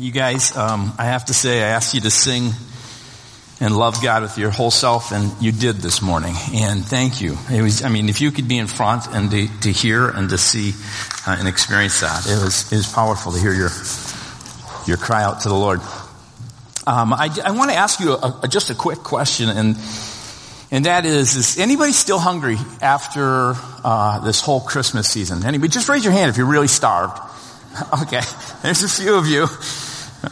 You guys, um, I have to say, I asked you to sing and love God with your whole self, and you did this morning. And thank you. It was, I mean, if you could be in front and to, to hear and to see uh, and experience that, it was, it was powerful to hear your, your cry out to the Lord. Um, I, I want to ask you a, a, just a quick question, and and that is: Is anybody still hungry after uh, this whole Christmas season? Anybody? Just raise your hand if you're really starved. Okay, there's a few of you.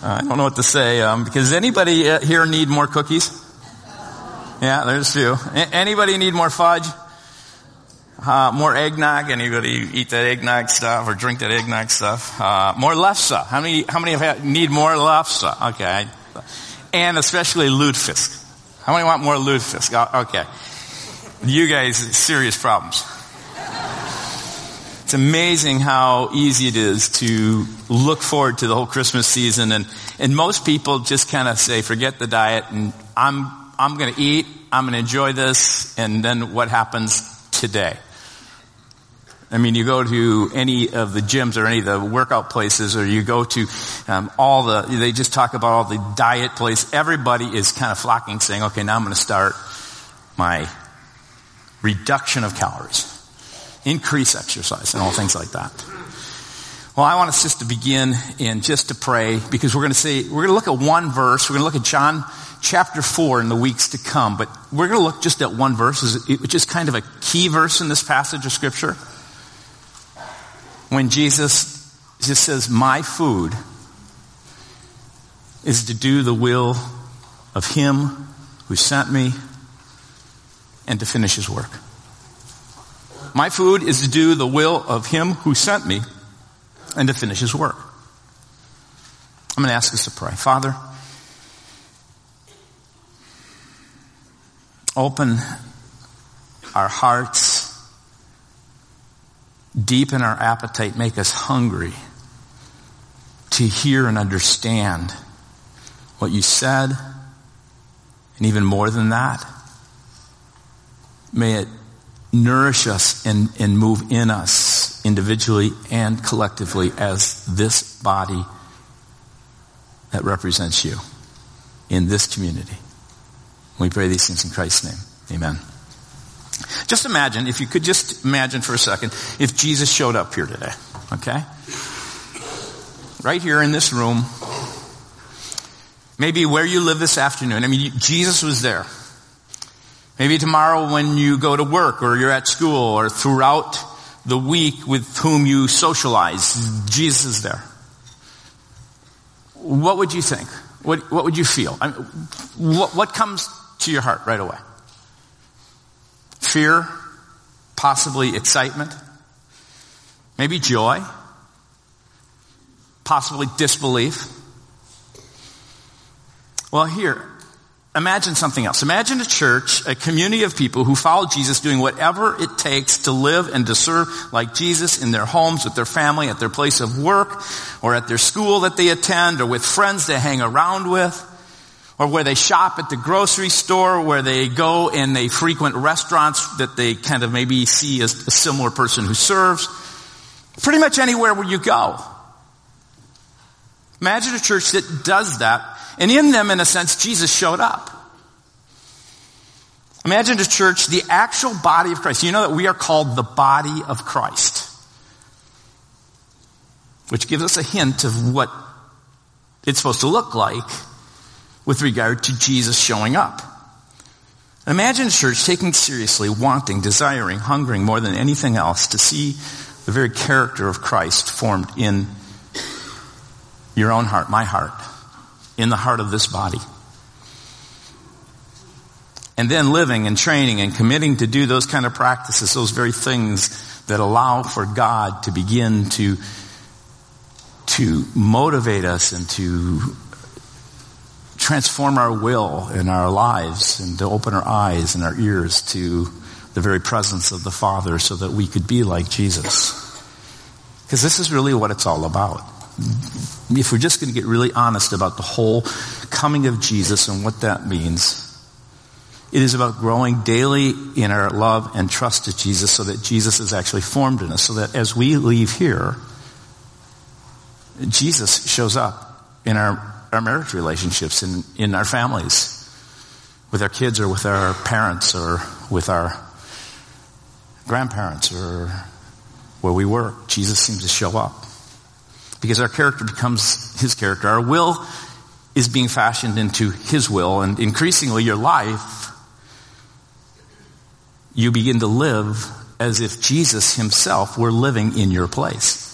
I don't know what to say. Um, because anybody uh, here need more cookies? Yeah, there's a few. A- anybody need more fudge? Uh, more eggnog? Anybody eat that eggnog stuff or drink that eggnog stuff? Uh, more lefse. How many? How many have need more lefse? Okay, and especially lutefisk. How many want more lutefisk? Oh, okay, you guys, serious problems. It's amazing how easy it is to look forward to the whole Christmas season and, and most people just kind of say, forget the diet and I'm, I'm going to eat, I'm going to enjoy this, and then what happens today? I mean, you go to any of the gyms or any of the workout places, or you go to um, all the, they just talk about all the diet place. Everybody is kind of flocking saying, okay, now I'm going to start my reduction of calories increase exercise and all things like that. Well, I want us just to begin and just to pray because we're going to see, we're going to look at one verse. We're going to look at John chapter 4 in the weeks to come, but we're going to look just at one verse, which is kind of a key verse in this passage of scripture. When Jesus just says, my food is to do the will of him who sent me and to finish his work. My food is to do the will of him who sent me and to finish his work. I'm going to ask us to pray. Father, open our hearts, deepen our appetite, make us hungry to hear and understand what you said, and even more than that, may it nourish us and, and move in us individually and collectively as this body that represents you in this community. We pray these things in Christ's name. Amen. Just imagine, if you could just imagine for a second, if Jesus showed up here today, okay? Right here in this room, maybe where you live this afternoon. I mean, Jesus was there. Maybe tomorrow when you go to work or you're at school or throughout the week with whom you socialize, Jesus is there. What would you think? What, what would you feel? I mean, what, what comes to your heart right away? Fear? Possibly excitement? Maybe joy? Possibly disbelief? Well, here, imagine something else. Imagine a church, a community of people who follow Jesus doing whatever it takes to live and to serve like Jesus in their homes, with their family, at their place of work, or at their school that they attend, or with friends they hang around with, or where they shop at the grocery store, where they go and they frequent restaurants that they kind of maybe see as a similar person who serves. Pretty much anywhere where you go. Imagine a church that does that and in them, in a sense, Jesus showed up. Imagine a church, the actual body of Christ. You know that we are called the body of Christ, which gives us a hint of what it's supposed to look like with regard to Jesus showing up. Imagine a church taking seriously, wanting, desiring, hungering more than anything else to see the very character of Christ formed in your own heart, my heart in the heart of this body. And then living and training and committing to do those kind of practices, those very things that allow for God to begin to, to motivate us and to transform our will and our lives and to open our eyes and our ears to the very presence of the Father so that we could be like Jesus. Because this is really what it's all about if we're just going to get really honest about the whole coming of Jesus and what that means, it is about growing daily in our love and trust to Jesus so that Jesus is actually formed in us, so that as we leave here, Jesus shows up in our, our marriage relationships, in, in our families, with our kids or with our parents or with our grandparents or where we work. Jesus seems to show up. Because our character becomes his character. Our will is being fashioned into his will, and increasingly your life, you begin to live as if Jesus himself were living in your place.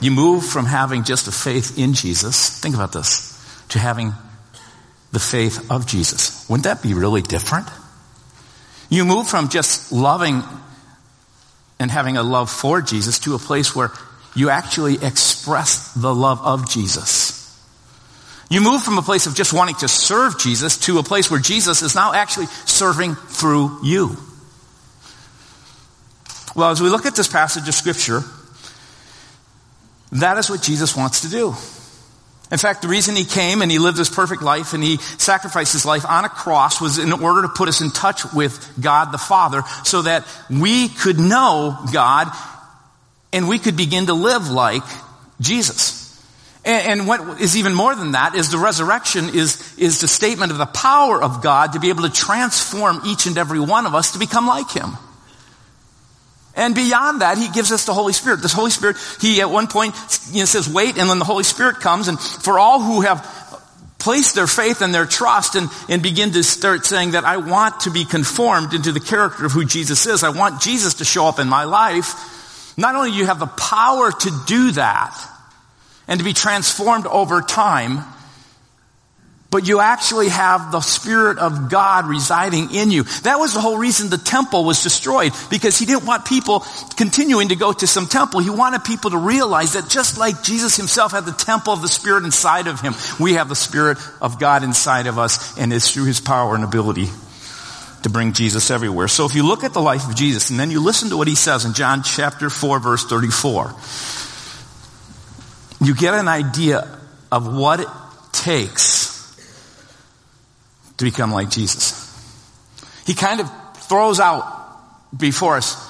You move from having just a faith in Jesus, think about this, to having the faith of Jesus. Wouldn't that be really different? You move from just loving and having a love for Jesus to a place where you actually express the love of Jesus. You move from a place of just wanting to serve Jesus to a place where Jesus is now actually serving through you. Well, as we look at this passage of Scripture, that is what Jesus wants to do. In fact, the reason he came and he lived this perfect life and he sacrificed his life on a cross was in order to put us in touch with God the Father so that we could know God and we could begin to live like Jesus. And, and what is even more than that is the resurrection is, is the statement of the power of God to be able to transform each and every one of us to become like Him. And beyond that, he gives us the Holy Spirit. This Holy Spirit, he at one point you know, says, wait, and then the Holy Spirit comes, and for all who have placed their faith and their trust and, and begin to start saying that I want to be conformed into the character of who Jesus is, I want Jesus to show up in my life, not only do you have the power to do that and to be transformed over time, but you actually have the Spirit of God residing in you. That was the whole reason the temple was destroyed, because he didn't want people continuing to go to some temple. He wanted people to realize that just like Jesus himself had the temple of the Spirit inside of him, we have the Spirit of God inside of us, and it's through his power and ability to bring Jesus everywhere. So if you look at the life of Jesus, and then you listen to what he says in John chapter 4 verse 34, you get an idea of what it takes to become like Jesus. He kind of throws out before us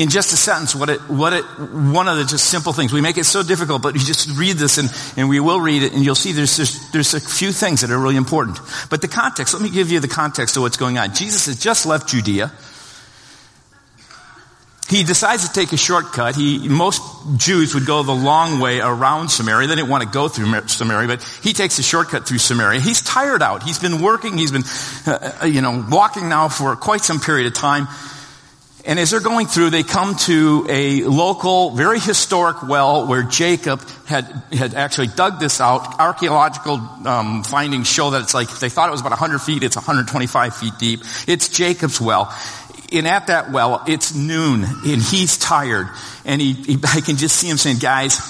in just a sentence what it, what it, one of the just simple things. We make it so difficult, but you just read this and, and we will read it and you'll see there's, there's, there's a few things that are really important. But the context, let me give you the context of what's going on. Jesus has just left Judea he decides to take a shortcut. He, most Jews would go the long way around Samaria. They didn't want to go through Samaria, but he takes a shortcut through Samaria. He's tired out. He's been working. He's been, uh, uh, you know, walking now for quite some period of time. And as they're going through, they come to a local, very historic well where Jacob had, had actually dug this out. Archaeological um, findings show that it's like, they thought it was about 100 feet, it's 125 feet deep. It's Jacob's well and at that well, it's noon and he's tired. And he, he, I can just see him saying, guys,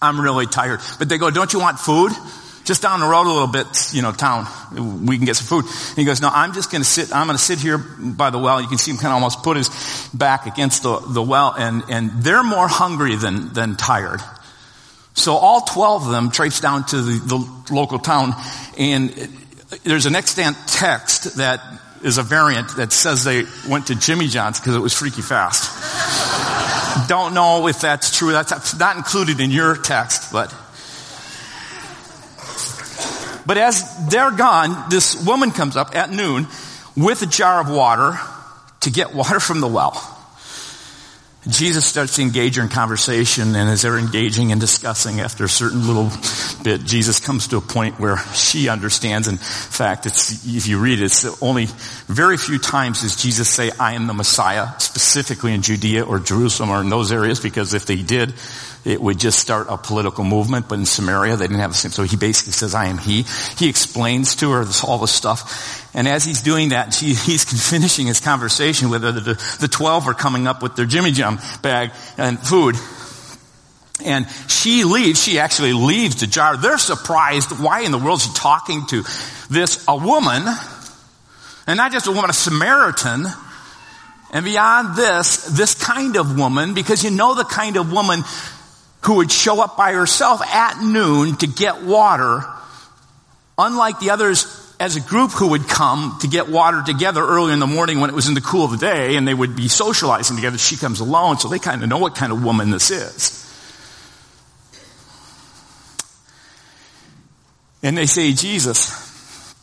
I'm really tired. But they go, don't you want food? Just down the road a little bit, you know, town, we can get some food. And he goes, no, I'm just going to sit, I'm going to sit here by the well. You can see him kind of almost put his back against the, the well and, and they're more hungry than, than tired. So all 12 of them traipse down to the, the local town and there's an extant text that is a variant that says they went to Jimmy John's because it was freaky fast. Don't know if that's true. That's not included in your text, but. But as they're gone, this woman comes up at noon with a jar of water to get water from the well. Jesus starts to engage her in conversation, and as they're engaging and discussing after a certain little bit, Jesus comes to a point where she understands. In fact, if you read it, it's only very few times does Jesus say, I am the Messiah, specifically in Judea or Jerusalem or in those areas, because if they did, it would just start a political movement, but in Samaria they didn't have the same. So he basically says, I am he. He explains to her this, all this stuff. And as he's doing that, she, he's finishing his conversation with her. The, the 12 are coming up with their Jimmy Jam bag and food. And she leaves, she actually leaves the jar. They're surprised. Why in the world is she talking to this, a woman, and not just a woman, a Samaritan, and beyond this, this kind of woman, because you know the kind of woman who would show up by herself at noon to get water, unlike the others as a group who would come to get water together early in the morning when it was in the cool of the day and they would be socializing together. She comes alone, so they kind of know what kind of woman this is. And they say, Jesus,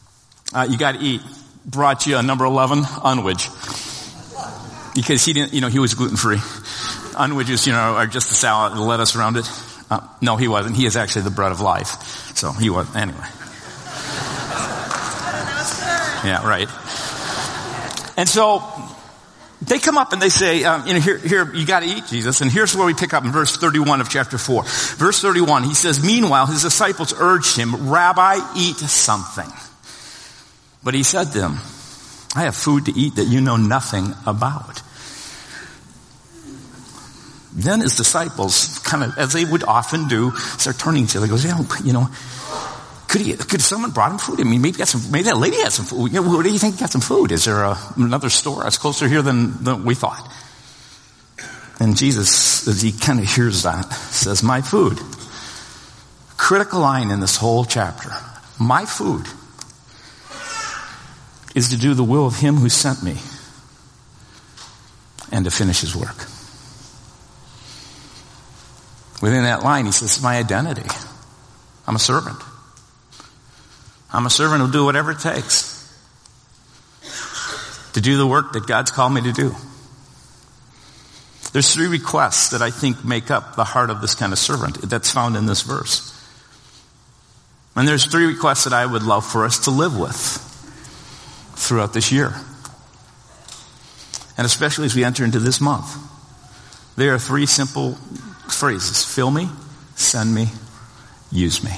uh, you got to eat. Brought you a number 11 unwich. Because he didn't, you know, he was gluten free. Unwiches, you know, are just the salad and lettuce around it. Uh, no, he wasn't. He is actually the bread of life. So he was, anyway. Yeah, right. And so they come up and they say, um, you know, here, here, you got to eat, Jesus. And here's where we pick up in verse 31 of chapter 4. Verse 31, he says, Meanwhile, his disciples urged him, Rabbi, eat something. But he said to them, I have food to eat that you know nothing about. Then his disciples, kind of, as they would often do, start turning to each other. Goes, yeah, you know, could he, could someone brought him food? I mean, maybe got some, maybe that lady had some food. You know, what do you think got some food? Is there a, another store that's closer here than, than we thought? And Jesus, as he kind of hears that, says, my food. Critical line in this whole chapter. My food is to do the will of him who sent me and to finish his work. Within that line, he says, my identity. I'm a servant. I'm a servant who'll do whatever it takes to do the work that God's called me to do. There's three requests that I think make up the heart of this kind of servant that's found in this verse. And there's three requests that I would love for us to live with throughout this year. And especially as we enter into this month. There are three simple phrases. Fill me, send me, use me.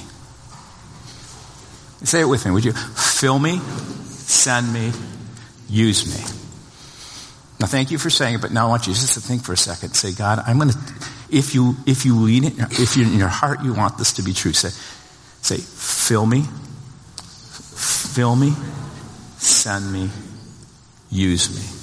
Say it with me, would you? Fill me, send me, use me. Now thank you for saying it, but now I want you just to think for a second. Say, God, I'm gonna, if you, if you lean it, if you, in your heart you want this to be true, say, say, fill me, fill me, send me, use me.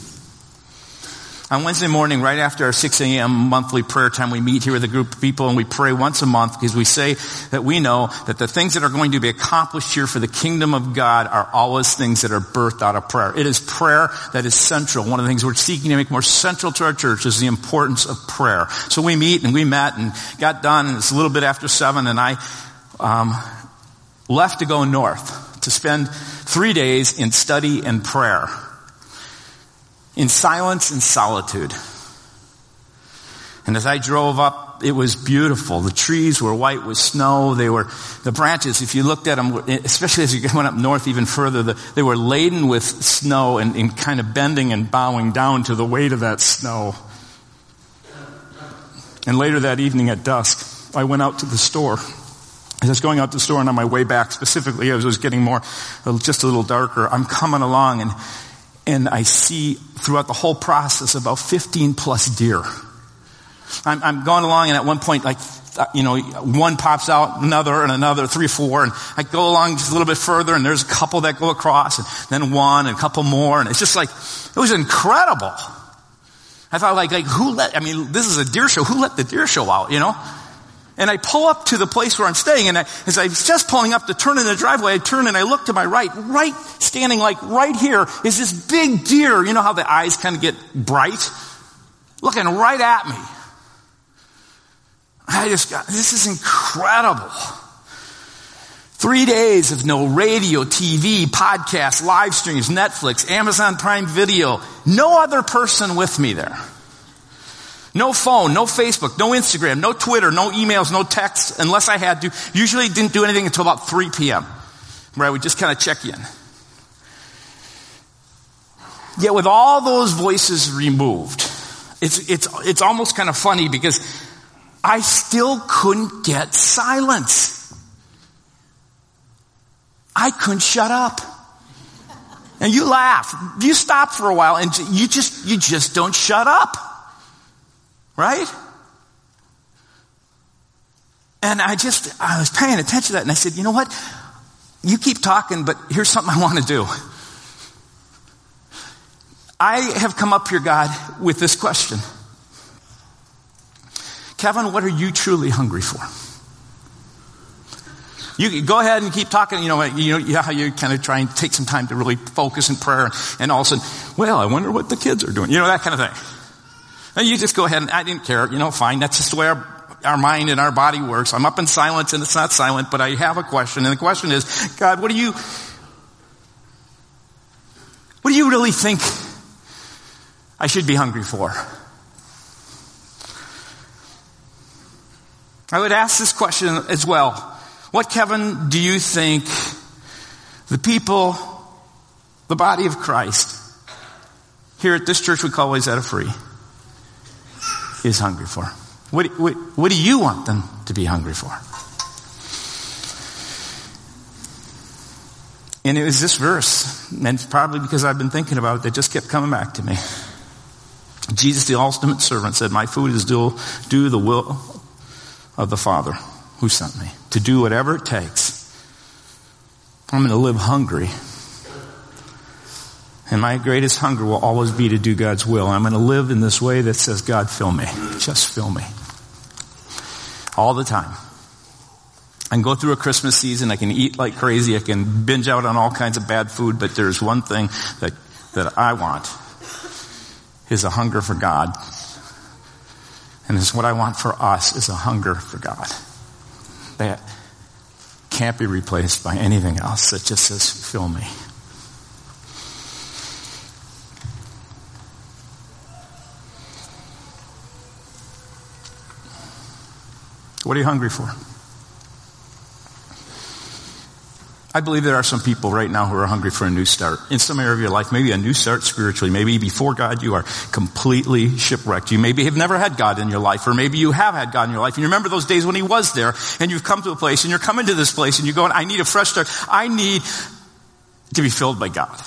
On Wednesday morning, right after our 6 a.m. monthly prayer time, we meet here with a group of people and we pray once a month because we say that we know that the things that are going to be accomplished here for the kingdom of God are always things that are birthed out of prayer. It is prayer that is central. One of the things we're seeking to make more central to our church is the importance of prayer. So we meet and we met and got done and it's a little bit after seven and I, um, left to go north to spend three days in study and prayer in silence and solitude. And as I drove up, it was beautiful. The trees were white with snow. They were, the branches, if you looked at them, especially as you went up north even further, the, they were laden with snow and, and kind of bending and bowing down to the weight of that snow. And later that evening at dusk, I went out to the store. I was going out to the store and on my way back specifically, as it was getting more, uh, just a little darker, I'm coming along and and I see throughout the whole process about 15 plus deer. I'm, I'm going along and at one point, like, you know, one pops out, another and another, three, four, and I go along just a little bit further and there's a couple that go across and then one and a couple more and it's just like, it was incredible. I thought like, like who let, I mean, this is a deer show. Who let the deer show out, you know? And I pull up to the place where I'm staying, and I, as I was just pulling up to turn in the driveway, I turn and I look to my right. Right, standing like right here, is this big deer. You know how the eyes kind of get bright? Looking right at me. I just got, this is incredible. Three days of no radio, TV, podcasts, live streams, Netflix, Amazon Prime Video. No other person with me there. No phone, no Facebook, no Instagram, no Twitter, no emails, no texts, unless I had to. Usually didn't do anything until about 3 p.m., where I would just kind of check in. Yet with all those voices removed, it's, it's, it's almost kind of funny because I still couldn't get silence. I couldn't shut up. And you laugh. You stop for a while and you just, you just don't shut up. Right? And I just, I was paying attention to that and I said, you know what? You keep talking, but here's something I want to do. I have come up here, God, with this question. Kevin, what are you truly hungry for? You go ahead and keep talking. You know, you know how you kind of try and take some time to really focus in prayer, and all of a sudden, well, I wonder what the kids are doing. You know, that kind of thing. And you just go ahead and I didn't care. You know, fine. That's just the way our, our mind and our body works. I'm up in silence and it's not silent, but I have a question. And the question is, God, what do you, what do you really think I should be hungry for? I would ask this question as well. What, Kevin, do you think the people, the body of Christ, here at this church we call Wayzata Free, is hungry for? What, what, what do you want them to be hungry for? And it was this verse, and probably because I've been thinking about it, that just kept coming back to me. Jesus, the ultimate servant, said, My food is to do the will of the Father who sent me, to do whatever it takes. I'm going to live hungry. And my greatest hunger will always be to do God's will. I'm going to live in this way that says, God, fill me. Just fill me. All the time. I can go through a Christmas season. I can eat like crazy. I can binge out on all kinds of bad food. But there's one thing that, that I want is a hunger for God. And it's what I want for us is a hunger for God. That can't be replaced by anything else that just says, fill me. What are you hungry for? I believe there are some people right now who are hungry for a new start in some area of your life, maybe a new start spiritually. Maybe before God you are completely shipwrecked. You maybe have never had God in your life, or maybe you have had God in your life and you remember those days when He was there and you've come to a place and you're coming to this place and you're going, I need a fresh start. I need to be filled by God.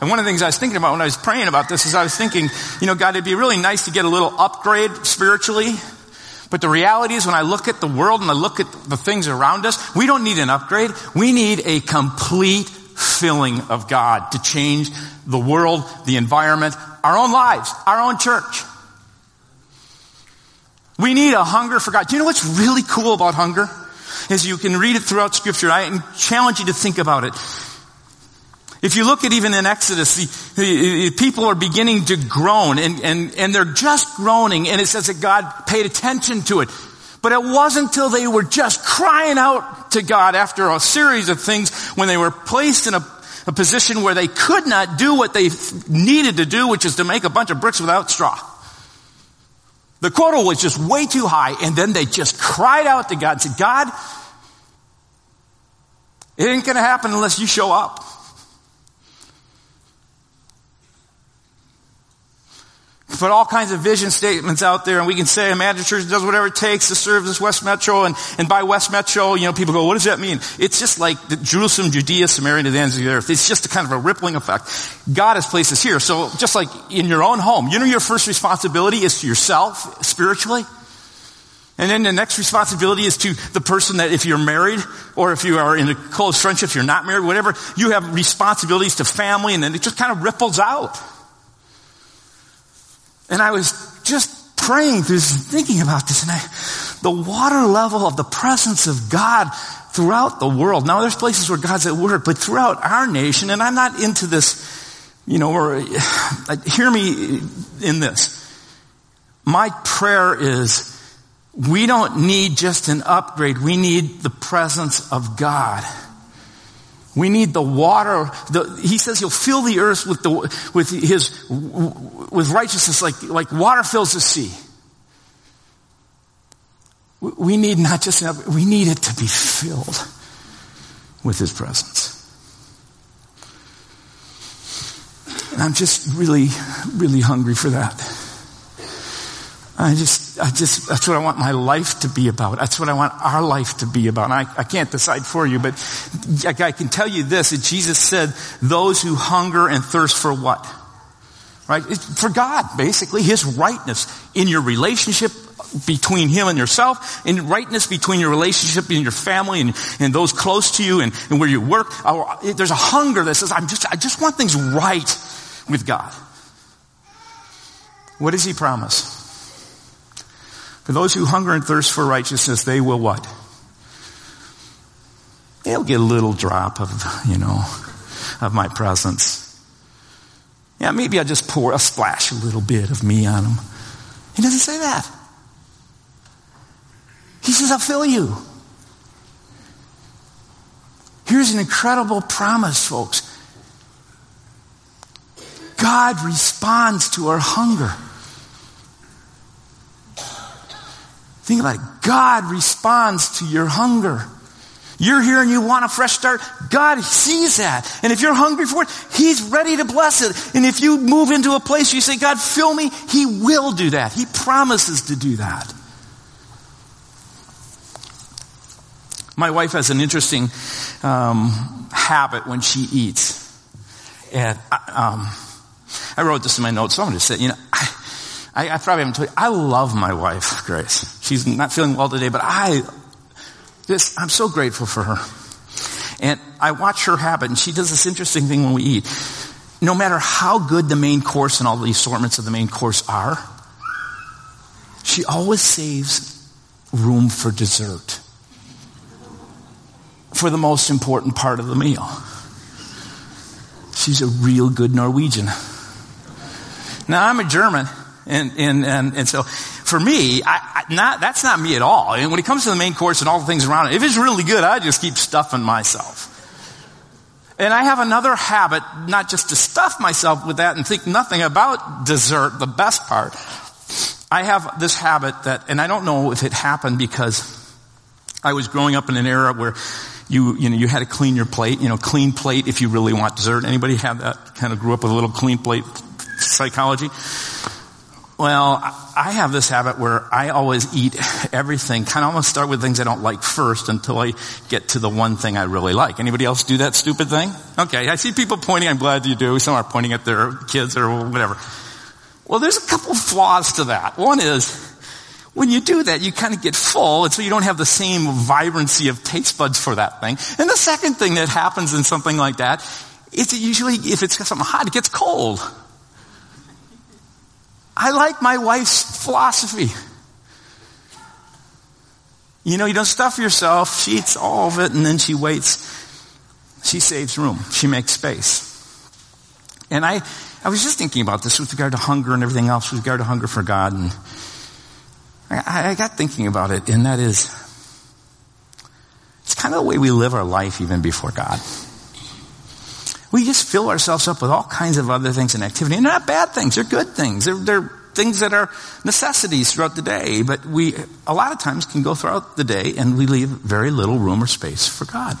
And one of the things I was thinking about when I was praying about this is I was thinking, you know, God, it'd be really nice to get a little upgrade spiritually but the reality is when I look at the world and I look at the things around us, we don't need an upgrade. We need a complete filling of God to change the world, the environment, our own lives, our own church. We need a hunger for God. Do you know what's really cool about hunger? Is you can read it throughout scripture. I challenge you to think about it. If you look at even in Exodus, the, people are beginning to groan and, and, and they're just groaning and it says that God paid attention to it. But it wasn't until they were just crying out to God after a series of things when they were placed in a, a position where they could not do what they needed to do, which is to make a bunch of bricks without straw. The quota was just way too high and then they just cried out to God and said, God, it ain't gonna happen unless you show up. Put all kinds of vision statements out there and we can say Imagine Church does whatever it takes to serve this West Metro and, and by West Metro, you know, people go, what does that mean? It's just like the Jerusalem, Judea, Samaria to the ends of the earth. It's just a kind of a rippling effect. God has placed us here. So just like in your own home, you know your first responsibility is to yourself spiritually. And then the next responsibility is to the person that if you're married or if you are in a close friendship, if you're not married, whatever, you have responsibilities to family and then it just kind of ripples out. And I was just praying through thinking about this and I, the water level of the presence of God throughout the world. Now there's places where God's at work, but throughout our nation, and I'm not into this, you know, or, hear me in this. My prayer is we don't need just an upgrade. We need the presence of God. We need the water. The, he says he'll fill the earth with the, with his, with righteousness like, like water fills the sea. We need not just enough, we need it to be filled with his presence. And I'm just really, really hungry for that. I just, I just, that's what I want my life to be about. That's what I want our life to be about. And I, I can't decide for you, but I can tell you this, that Jesus said, those who hunger and thirst for what? Right? For God, basically, His rightness in your relationship between Him and yourself, in rightness between your relationship in your family and, and those close to you and, and where you work. There's a hunger that says, I'm just, I just want things right with God. What does He promise? For those who hunger and thirst for righteousness, they will what? They'll get a little drop of, you know, of my presence. Yeah, maybe I'll just pour, a splash a little bit of me on them. He doesn't say that. He says, I'll fill you. Here's an incredible promise, folks. God responds to our hunger. Think about it. God responds to your hunger. You're here and you want a fresh start. God sees that. And if you're hungry for it, He's ready to bless it. And if you move into a place you say, God, fill me, He will do that. He promises to do that. My wife has an interesting um, habit when she eats. And um, I wrote this in my notes, so I'm going to say, you know, I, I, probably haven't told you, I love my wife, Grace. She's not feeling well today, but I just, I'm so grateful for her. And I watch her habit, and she does this interesting thing when we eat. No matter how good the main course and all the assortments of the main course are, she always saves room for dessert for the most important part of the meal. She's a real good Norwegian. Now, I'm a German, and, and, and, and so for me, I, I, not, that's not me at all. And when it comes to the main course and all the things around it, if it's really good, I just keep stuffing myself. And I have another habit, not just to stuff myself with that and think nothing about dessert, the best part. I have this habit that, and I don't know if it happened because I was growing up in an era where you, you know, you had to clean your plate, you know, clean plate if you really want dessert. Anybody have that? Kind of grew up with a little clean plate psychology? Well, I have this habit where I always eat everything, kind of almost start with things I don't like first until I get to the one thing I really like. Anybody else do that stupid thing? Okay, I see people pointing, I'm glad you do. Some are pointing at their kids or whatever. Well, there's a couple flaws to that. One is, when you do that, you kind of get full, and so you don't have the same vibrancy of taste buds for that thing. And the second thing that happens in something like that is it usually, if it's something hot, it gets cold. I like my wife's philosophy. You know, you don't stuff yourself. She eats all of it and then she waits. She saves room. She makes space. And I, I was just thinking about this with regard to hunger and everything else with regard to hunger for God. And I, I got thinking about it, and that is, it's kind of the way we live our life even before God. We just fill ourselves up with all kinds of other things and activity. And they're not bad things, they're good things. They're, they're things that are necessities throughout the day, but we, a lot of times, can go throughout the day and we leave very little room or space for God.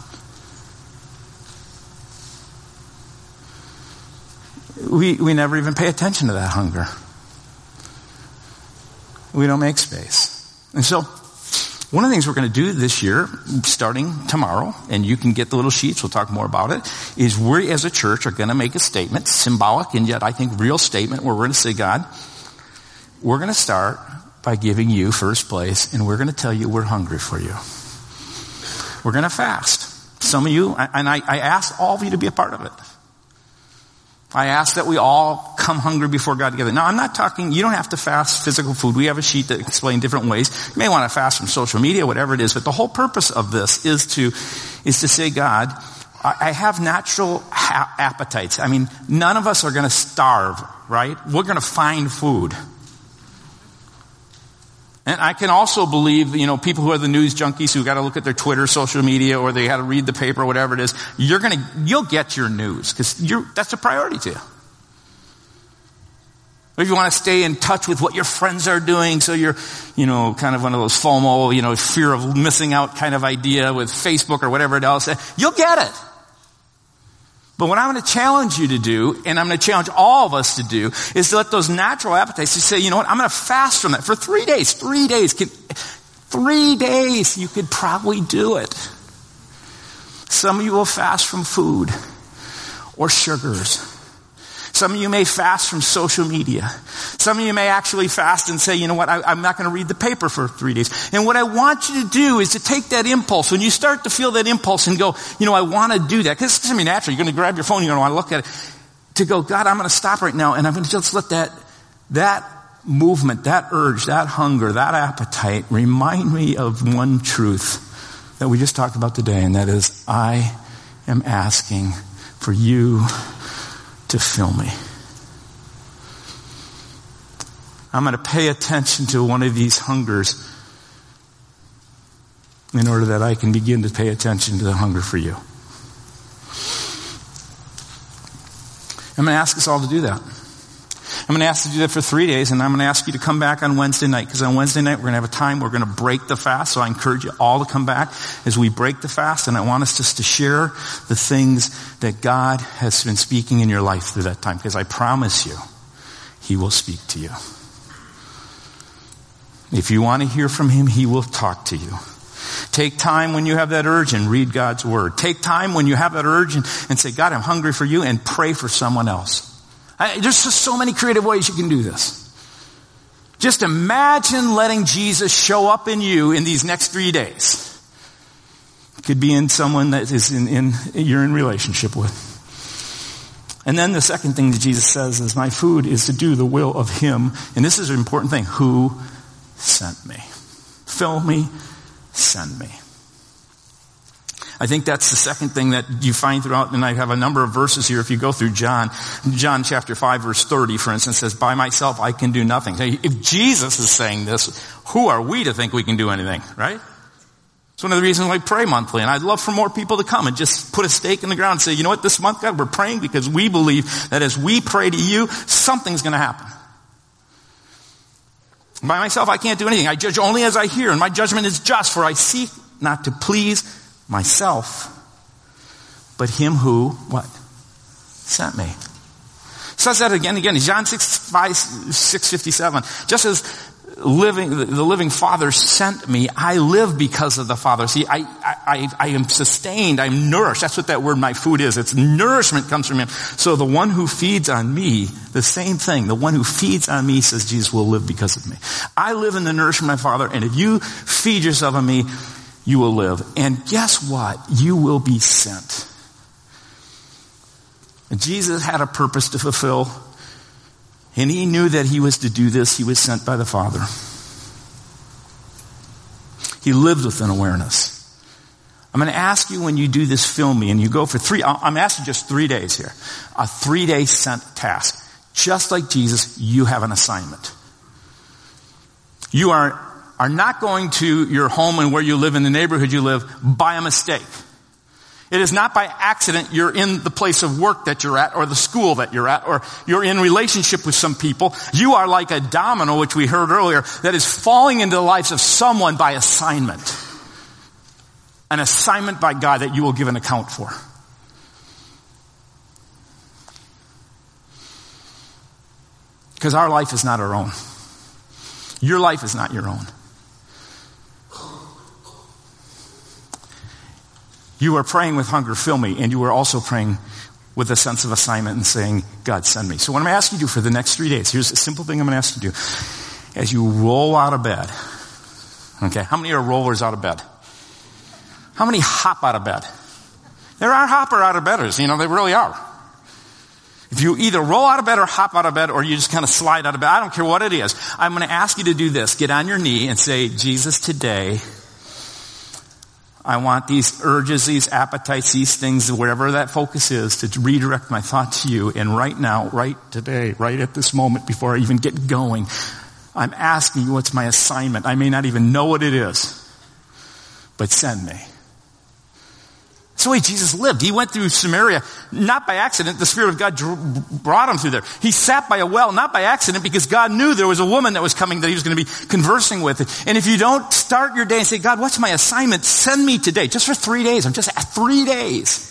We, we never even pay attention to that hunger we don't make space. And so, one of the things we're going to do this year, starting tomorrow, and you can get the little sheets, we'll talk more about it, is we as a church are going to make a statement, symbolic and yet I think real statement, where we're going to say, God, we're going to start by giving you first place, and we're going to tell you we're hungry for you. We're going to fast. Some of you, and I, I ask all of you to be a part of it. I ask that we all come hungry before God together. Now, I'm not talking, you don't have to fast physical food. We have a sheet that explains different ways. You may want to fast from social media, whatever it is, but the whole purpose of this is to, is to say, God, I have natural ha- appetites. I mean, none of us are going to starve, right? We're going to find food. And I can also believe, you know, people who are the news junkies who got to look at their Twitter, social media, or they got to read the paper, whatever it is. You're gonna, you'll get your news because that's a priority to you. Or if you want to stay in touch with what your friends are doing, so you're, you know, kind of one of those FOMO, you know, fear of missing out kind of idea with Facebook or whatever else, eh, you'll get it. But what I'm going to challenge you to do, and I'm going to challenge all of us to do, is to let those natural appetites, to say, you know what, I'm going to fast from that for three days. Three days. Three days. You could probably do it. Some of you will fast from food or sugars some of you may fast from social media. Some of you may actually fast and say, you know what, I, am not going to read the paper for three days. And what I want you to do is to take that impulse. When you start to feel that impulse and go, you know, I want to do that, because it's going to be natural. You're going to grab your phone, you're going to want to look at it. To go, God, I'm going to stop right now and I'm going to just let that, that movement, that urge, that hunger, that appetite remind me of one truth that we just talked about today, and that is I am asking for you to fill me. I'm going to pay attention to one of these hungers in order that I can begin to pay attention to the hunger for you. I'm going to ask us all to do that. I'm going to ask you to do that for three days, and I'm going to ask you to come back on Wednesday night, because on Wednesday night we're going to have a time we're going to break the fast, so I encourage you all to come back as we break the fast, and I want us just to share the things that God has been speaking in your life through that time, because I promise you, He will speak to you. If you want to hear from Him, He will talk to you. Take time when you have that urge and read God's Word. Take time when you have that urge and, say, God, I'm hungry for you, and pray for someone else. There's just so many creative ways you can do this. Just imagine letting Jesus show up in you in these next three days. It could be in someone that is in, in you're in relationship with. And then the second thing that Jesus says is, My food is to do the will of Him. And this is an important thing who sent me. Fill me, send me. I think that's the second thing that you find throughout, and I have a number of verses here. If you go through John, John chapter 5 verse 30, for instance, says, by myself I can do nothing. If Jesus is saying this, who are we to think we can do anything, right? It's one of the reasons why I pray monthly, and I'd love for more people to come and just put a stake in the ground and say, you know what, this month, God, we're praying because we believe that as we pray to you, something's gonna happen. By myself, I can't do anything. I judge only as I hear, and my judgment is just, for I seek not to please myself, but him who, what? Sent me. Says that again and again. John 6, 5, 657. Just as living, the living Father sent me, I live because of the Father. See, I, I, I am sustained, I'm nourished. That's what that word my food is. It's nourishment comes from Him. So the one who feeds on me, the same thing, the one who feeds on me, says Jesus, will live because of me. I live in the nourishment of my Father, and if you feed yourself on me, you will live. And guess what? You will be sent. Jesus had a purpose to fulfill, and he knew that he was to do this. He was sent by the Father. He lived with an awareness. I'm going to ask you when you do this film me and you go for three, I'm asking just three days here. A three day sent task. Just like Jesus, you have an assignment. You are are not going to your home and where you live in the neighborhood you live by a mistake. It is not by accident you're in the place of work that you're at or the school that you're at or you're in relationship with some people. You are like a domino, which we heard earlier, that is falling into the lives of someone by assignment. An assignment by God that you will give an account for. Because our life is not our own. Your life is not your own. You are praying with hunger, fill me, and you are also praying with a sense of assignment and saying, God, send me. So what I'm going to ask you to do for the next three days, here's a simple thing I'm going to ask you to do. As you roll out of bed, okay, how many are rollers out of bed? How many hop out of bed? There are hopper out of bedders, you know, they really are. If you either roll out of bed or hop out of bed or you just kind of slide out of bed, I don't care what it is. I'm going to ask you to do this. Get on your knee and say, Jesus, today, I want these urges, these appetites, these things, whatever that focus is, to redirect my thought to you. And right now, right today, right at this moment, before I even get going, I'm asking you what's my assignment. I may not even know what it is, but send me. That's the way Jesus lived. He went through Samaria, not by accident. The Spirit of God brought him through there. He sat by a well, not by accident, because God knew there was a woman that was coming that he was going to be conversing with. And if you don't start your day and say, God, what's my assignment? Send me today, just for three days. I'm just at three days.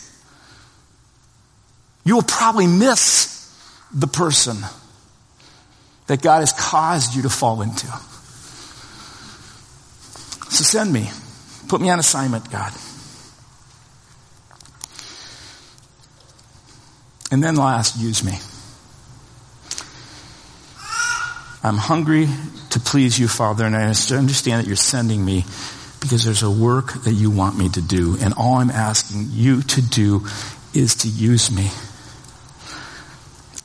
You will probably miss the person that God has caused you to fall into. So send me. Put me on assignment, God. And then last, use me. I'm hungry to please you, Father, and I understand that you're sending me because there's a work that you want me to do. And all I'm asking you to do is to use me.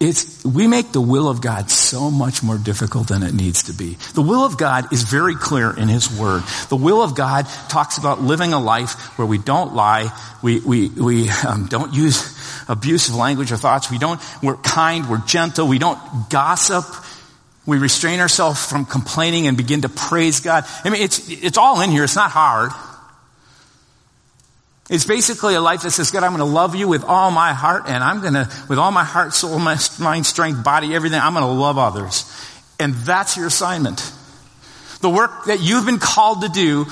It's, we make the will of God so much more difficult than it needs to be. The will of God is very clear in His Word. The will of God talks about living a life where we don't lie, we, we, we um, don't use abusive language or thoughts, we don't, we're kind, we're gentle, we don't gossip, we restrain ourselves from complaining and begin to praise God. I mean, it's, it's all in here, it's not hard. It's basically a life that says, God, I'm going to love you with all my heart, and I'm going to, with all my heart, soul, mind, strength, body, everything, I'm going to love others. And that's your assignment. The work that you've been called to do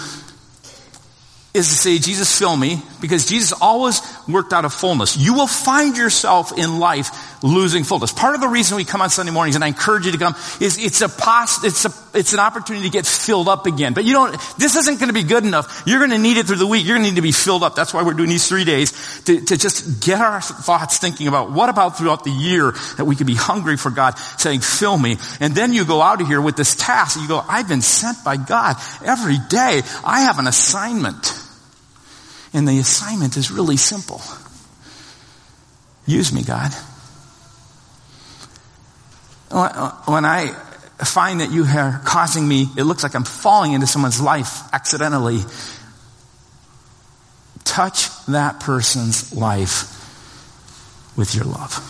is to say, Jesus, fill me, because Jesus always worked out of fullness. You will find yourself in life losing fullness. Part of the reason we come on Sunday mornings, and I encourage you to come, is it's a pos, it's a, it's an opportunity to get filled up again. But you don't, this isn't going to be good enough. You're going to need it through the week. You're going to need to be filled up. That's why we're doing these three days, to, to just get our thoughts thinking about what about throughout the year that we could be hungry for God, saying, fill me. And then you go out of here with this task. You go, I've been sent by God every day. I have an assignment. And the assignment is really simple. Use me, God. When I find that you are causing me, it looks like I'm falling into someone's life accidentally, touch that person's life with your love.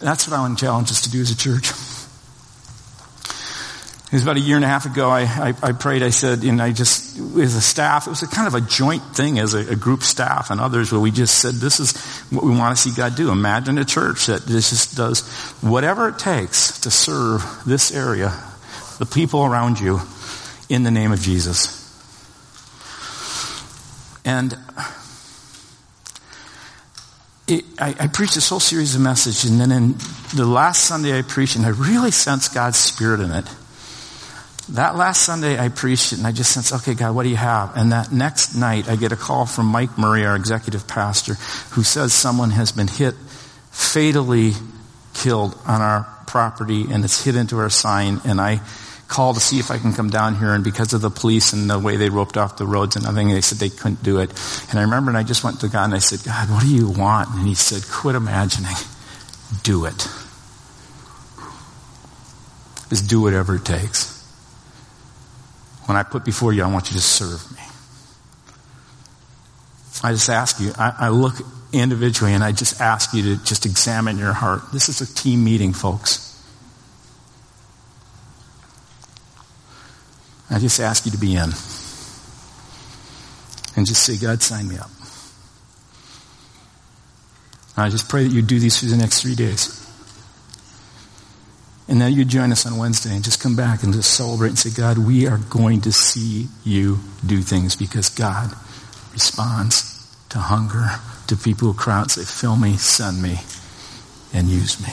That's what I want to challenge us to do as a church. It was about a year and a half ago, I, I, I prayed, I said, and I just, as a staff, it was a kind of a joint thing as a, a, group staff and others where we just said, this is what we want to see God do. Imagine a church that just does whatever it takes to serve this area, the people around you, in the name of Jesus. And it, I, I, preached this whole series of messages, and then in the last Sunday I preached, and I really sensed God's Spirit in it that last Sunday I preached it and I just sensed, okay, God, what do you have? And that next night I get a call from Mike Murray, our executive pastor, who says someone has been hit, fatally killed on our property and it's hit into our sign. And I call to see if I can come down here and because of the police and the way they roped off the roads and everything, they said they couldn't do it. And I remember and I just went to God and I said, God, what do you want? And he said, quit imagining. Do it. Just do whatever it takes when I put before you, I want you to serve me. I just ask you, I, I look individually and I just ask you to just examine your heart. This is a team meeting, folks. I just ask you to be in. And just say, God, sign me up. I just pray that you do these for the next three days. And then you join us on Wednesday and just come back and just celebrate and say, God, we are going to see you do things because God responds to hunger, to people who cry out and say, fill me, send me, and use me.